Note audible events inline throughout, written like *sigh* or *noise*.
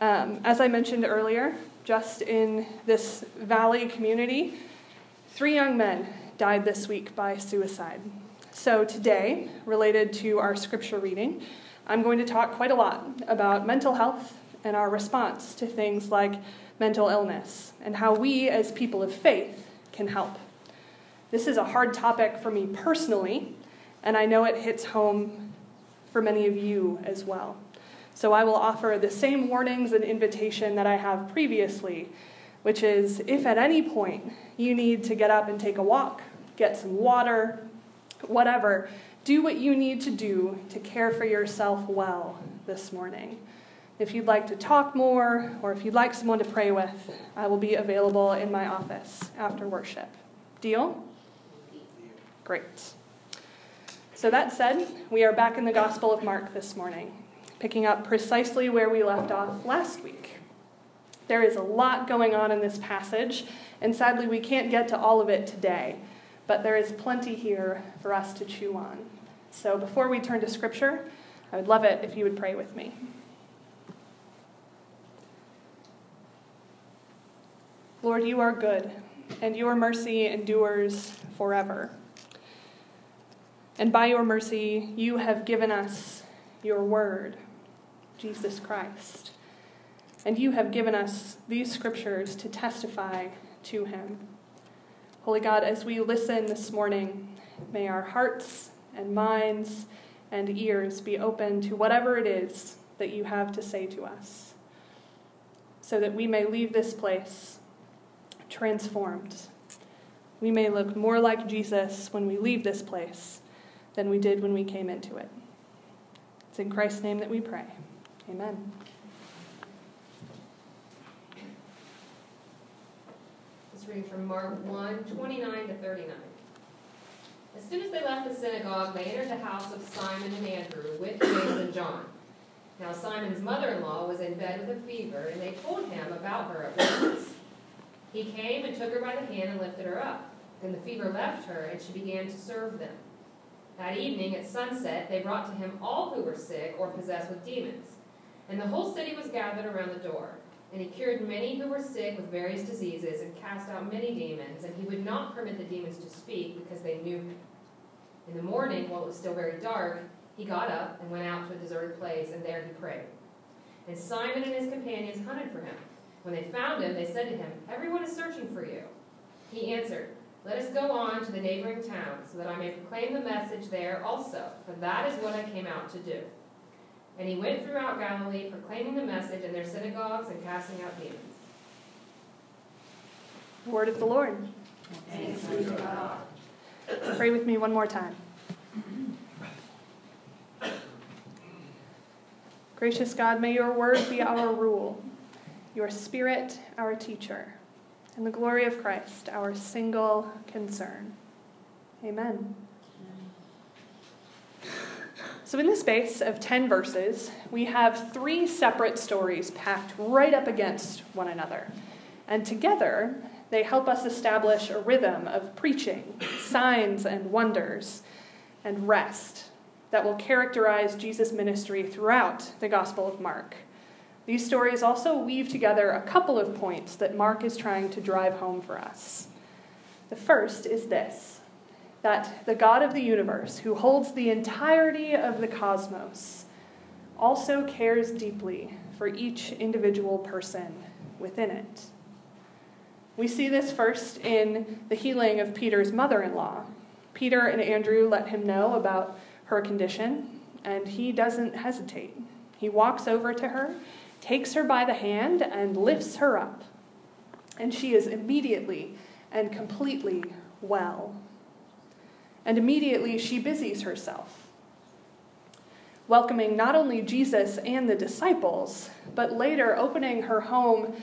Um, as I mentioned earlier, just in this valley community, three young men died this week by suicide. So, today, related to our scripture reading, I'm going to talk quite a lot about mental health and our response to things like mental illness and how we, as people of faith, can help. This is a hard topic for me personally, and I know it hits home for many of you as well. So I will offer the same warnings and invitation that I have previously, which is if at any point you need to get up and take a walk, get some water, whatever, do what you need to do to care for yourself well this morning. If you'd like to talk more or if you'd like someone to pray with, I will be available in my office after worship. Deal? Great. So, that said, we are back in the Gospel of Mark this morning, picking up precisely where we left off last week. There is a lot going on in this passage, and sadly, we can't get to all of it today, but there is plenty here for us to chew on. So, before we turn to Scripture, I would love it if you would pray with me. Lord, you are good, and your mercy endures forever. And by your mercy, you have given us your word, Jesus Christ. And you have given us these scriptures to testify to him. Holy God, as we listen this morning, may our hearts and minds and ears be open to whatever it is that you have to say to us, so that we may leave this place transformed. We may look more like Jesus when we leave this place than we did when we came into it. It's in Christ's name that we pray. Amen. This reading from Mark 1 29 to 39. As soon as they left the synagogue, they entered the house of Simon and Andrew with James and John. Now, Simon's mother in law was in bed with a fever, and they told him about her at once. He came and took her by the hand and lifted her up. Then the fever left her, and she began to serve them. That evening at sunset, they brought to him all who were sick or possessed with demons. And the whole city was gathered around the door. And he cured many who were sick with various diseases and cast out many demons. And he would not permit the demons to speak because they knew him. In the morning, while it was still very dark, he got up and went out to a deserted place, and there he prayed. And Simon and his companions hunted for him. When they found him, they said to him, Everyone is searching for you. He answered, let us go on to the neighboring towns, so that I may proclaim the message there also, for that is what I came out to do. And he went throughout Galilee, proclaiming the message in their synagogues and casting out demons. Word of the Lord. Thanks be to God. Pray with me one more time. Gracious God, may your word be our rule, your spirit our teacher and the glory of Christ, our single concern. Amen. So, in the space of 10 verses, we have three separate stories packed right up against one another. And together, they help us establish a rhythm of preaching, signs and wonders, and rest that will characterize Jesus' ministry throughout the Gospel of Mark. These stories also weave together a couple of points that Mark is trying to drive home for us. The first is this that the God of the universe, who holds the entirety of the cosmos, also cares deeply for each individual person within it. We see this first in the healing of Peter's mother in law. Peter and Andrew let him know about her condition, and he doesn't hesitate. He walks over to her takes her by the hand, and lifts her up. And she is immediately and completely well. And immediately she busies herself, welcoming not only Jesus and the disciples, but later opening her home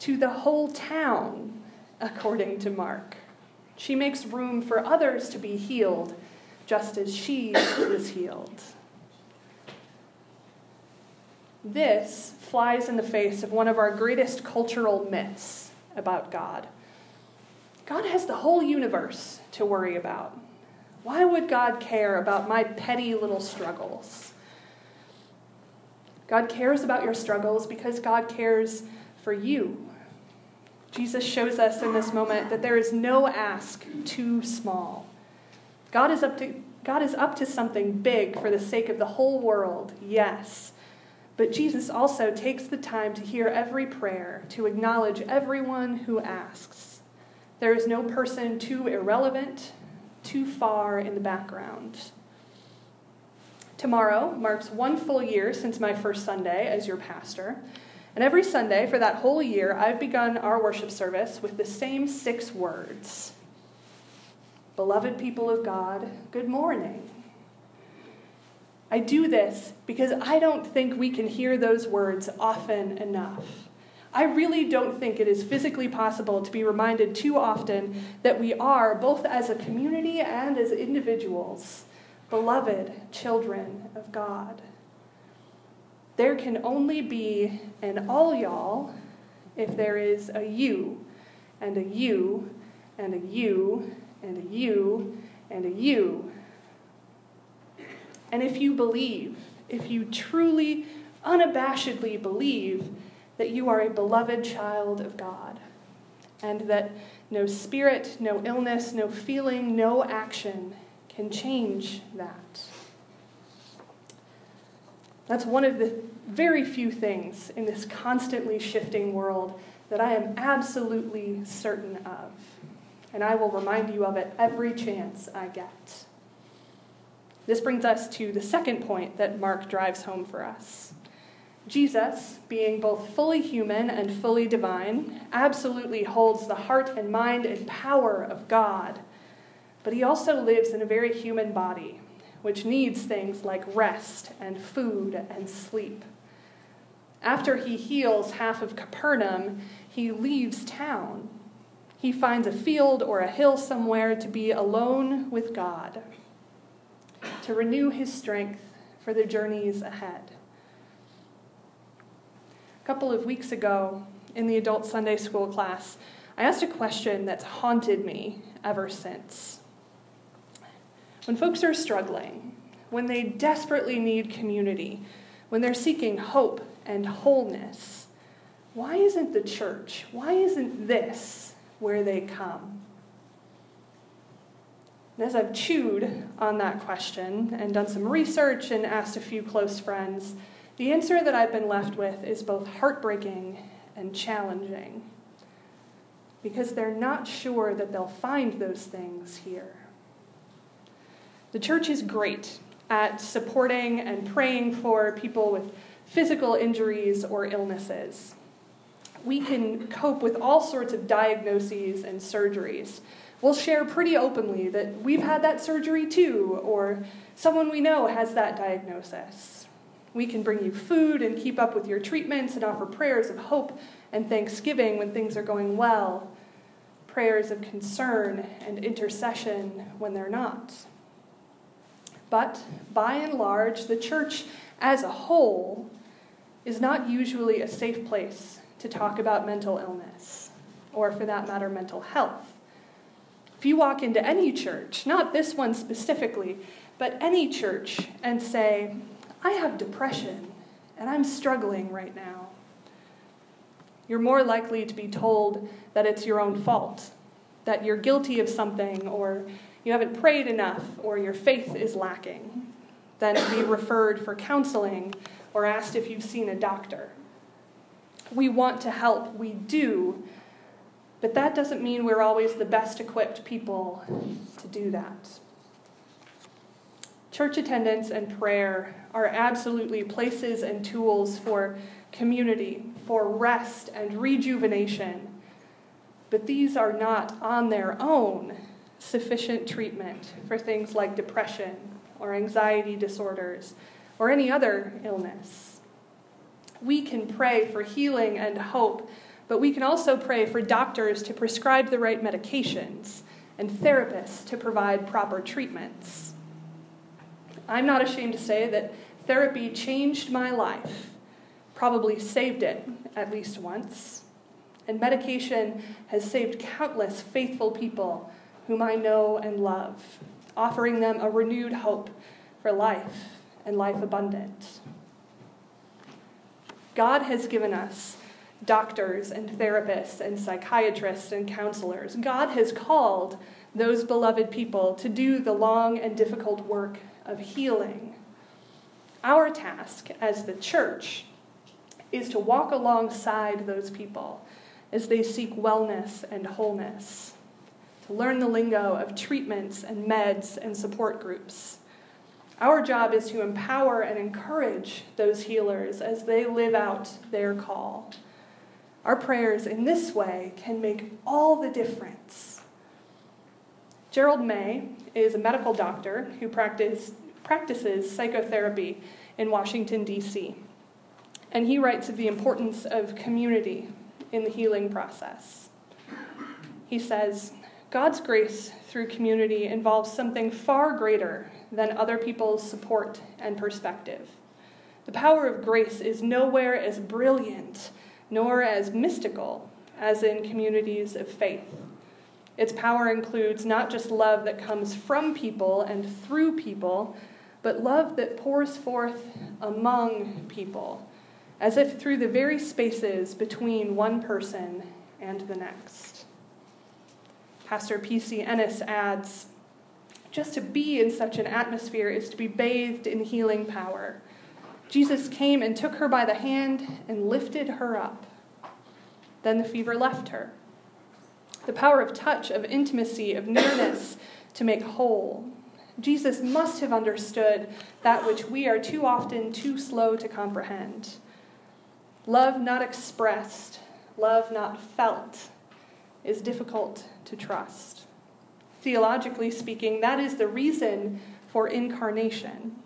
to the whole town, according to Mark. She makes room for others to be healed, just as she *coughs* was healed. This flies in the face of one of our greatest cultural myths about God. God has the whole universe to worry about. Why would God care about my petty little struggles? God cares about your struggles because God cares for you. Jesus shows us in this moment that there is no ask too small. God is up to, God is up to something big for the sake of the whole world, yes. But Jesus also takes the time to hear every prayer, to acknowledge everyone who asks. There is no person too irrelevant, too far in the background. Tomorrow marks one full year since my first Sunday as your pastor. And every Sunday for that whole year, I've begun our worship service with the same six words Beloved people of God, good morning. I do this because I don't think we can hear those words often enough. I really don't think it is physically possible to be reminded too often that we are, both as a community and as individuals, beloved children of God. There can only be an all y'all if there is a you, and a you, and a you, and a you, and a you. And if you believe, if you truly, unabashedly believe that you are a beloved child of God, and that no spirit, no illness, no feeling, no action can change that. That's one of the very few things in this constantly shifting world that I am absolutely certain of. And I will remind you of it every chance I get. This brings us to the second point that Mark drives home for us. Jesus, being both fully human and fully divine, absolutely holds the heart and mind and power of God. But he also lives in a very human body, which needs things like rest and food and sleep. After he heals half of Capernaum, he leaves town. He finds a field or a hill somewhere to be alone with God, to renew his strength for the journeys ahead. A couple of weeks ago, in the adult Sunday school class, I asked a question that's haunted me ever since. When folks are struggling, when they desperately need community, when they're seeking hope and wholeness, why isn't the church, why isn't this where they come? And as I've chewed on that question and done some research and asked a few close friends, the answer that I've been left with is both heartbreaking and challenging because they're not sure that they'll find those things here. The church is great at supporting and praying for people with physical injuries or illnesses. We can cope with all sorts of diagnoses and surgeries. We'll share pretty openly that we've had that surgery too, or someone we know has that diagnosis. We can bring you food and keep up with your treatments and offer prayers of hope and thanksgiving when things are going well, prayers of concern and intercession when they're not. But by and large, the church as a whole is not usually a safe place to talk about mental illness, or for that matter, mental health. If you walk into any church, not this one specifically, but any church, and say, I have depression and I'm struggling right now, you're more likely to be told that it's your own fault, that you're guilty of something, or you haven't prayed enough or your faith is lacking, then be referred for counseling or asked if you've seen a doctor. We want to help, we do, but that doesn't mean we're always the best equipped people to do that. Church attendance and prayer are absolutely places and tools for community, for rest and rejuvenation, but these are not on their own sufficient treatment for things like depression or anxiety disorders or any other illness. We can pray for healing and hope, but we can also pray for doctors to prescribe the right medications and therapists to provide proper treatments. I'm not ashamed to say that therapy changed my life, probably saved it at least once. And medication has saved countless faithful people whom I know and love, offering them a renewed hope for life and life abundant. God has given us doctors and therapists and psychiatrists and counselors. God has called those beloved people to do the long and difficult work of healing. Our task as the church is to walk alongside those people as they seek wellness and wholeness, to learn the lingo of treatments and meds and support groups. Our job is to empower and encourage those healers as they live out their call. Our prayers in this way can make all the difference. Gerald May is a medical doctor who practice, practices psychotherapy in Washington, D.C. And he writes of the importance of community in the healing process. He says, God's grace through community involves something far greater than other people's support and perspective. The power of grace is nowhere as brilliant nor as mystical as in communities of faith. Its power includes not just love that comes from people and through people, but love that pours forth among people, as if through the very spaces between one person and the next. Pastor P.C. Ennis adds just to be in such an atmosphere is to be bathed in healing power. Jesus came and took her by the hand and lifted her up. Then the fever left her. The power of touch, of intimacy, of nearness to make whole. Jesus must have understood that which we are too often too slow to comprehend. Love not expressed, love not felt, is difficult to trust. Theologically speaking, that is the reason for incarnation.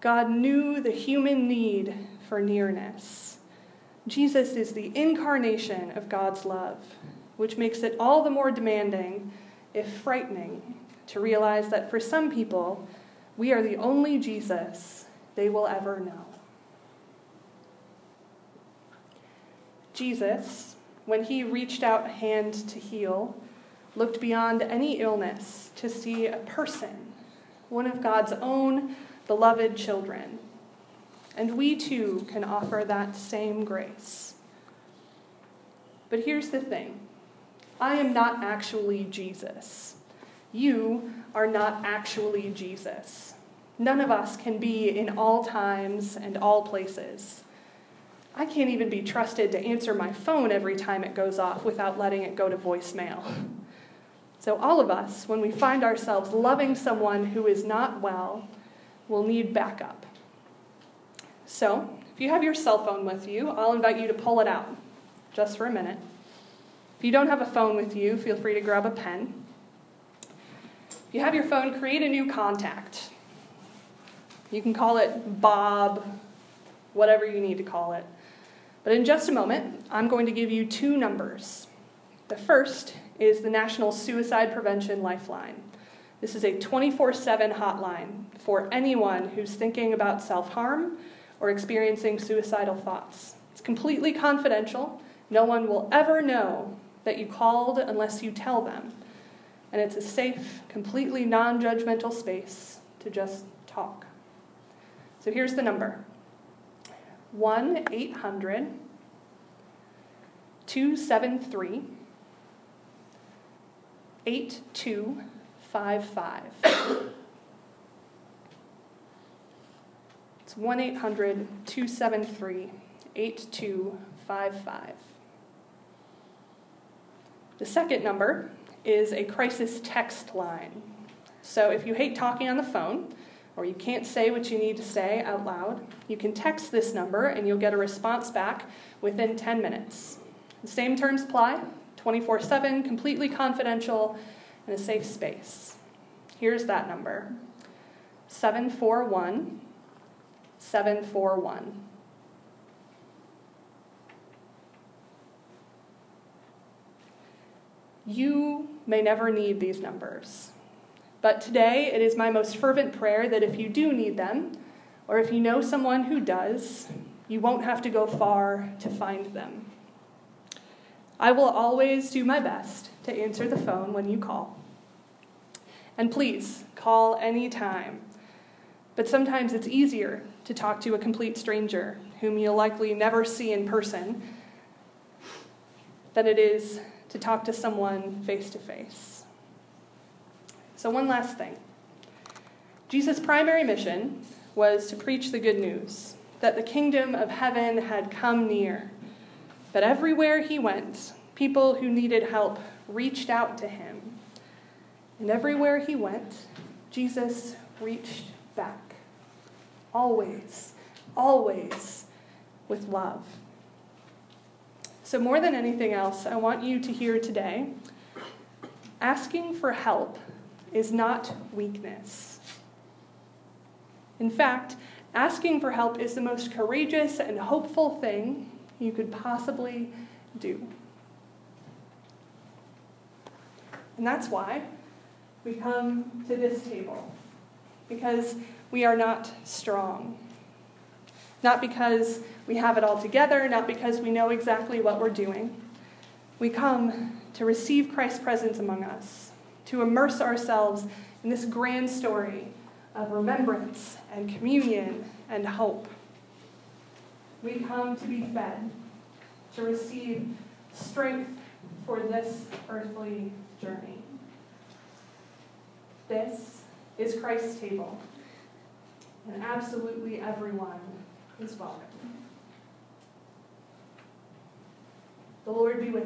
God knew the human need for nearness. Jesus is the incarnation of God's love, which makes it all the more demanding, if frightening, to realize that for some people, we are the only Jesus they will ever know. Jesus, when he reached out a hand to heal, looked beyond any illness to see a person, one of God's own beloved children. And we too can offer that same grace. But here's the thing I am not actually Jesus. You are not actually Jesus. None of us can be in all times and all places. I can't even be trusted to answer my phone every time it goes off without letting it go to voicemail. So, all of us, when we find ourselves loving someone who is not well, will need backup. So, if you have your cell phone with you, I'll invite you to pull it out just for a minute. If you don't have a phone with you, feel free to grab a pen. If you have your phone, create a new contact. You can call it Bob, whatever you need to call it. But in just a moment, I'm going to give you two numbers. The first is the National Suicide Prevention Lifeline. This is a 24 7 hotline for anyone who's thinking about self harm or experiencing suicidal thoughts. It's completely confidential. No one will ever know that you called unless you tell them. And it's a safe, completely non judgmental space to just talk. So here's the number 1 800 273 8255. It's 1 800 273 8255. The second number is a crisis text line. So if you hate talking on the phone, or you can't say what you need to say out loud, you can text this number and you'll get a response back within 10 minutes. The same terms apply 24 7, completely confidential, and a safe space. Here's that number 741 741. You may never need these numbers. But today, it is my most fervent prayer that if you do need them, or if you know someone who does, you won't have to go far to find them. I will always do my best to answer the phone when you call. And please, call any time. But sometimes it's easier to talk to a complete stranger whom you'll likely never see in person than it is to talk to someone face to face. So, one last thing Jesus' primary mission was to preach the good news that the kingdom of heaven had come near. But everywhere he went, people who needed help reached out to him. And everywhere he went, Jesus reached back. Always, always with love. So, more than anything else, I want you to hear today asking for help is not weakness. In fact, asking for help is the most courageous and hopeful thing you could possibly do. And that's why we come to this table, because we are not strong. Not because we have it all together, not because we know exactly what we're doing. We come to receive Christ's presence among us, to immerse ourselves in this grand story of remembrance and communion and hope. We come to be fed, to receive strength for this earthly journey. This is Christ's table, and absolutely everyone is. The Lord be with.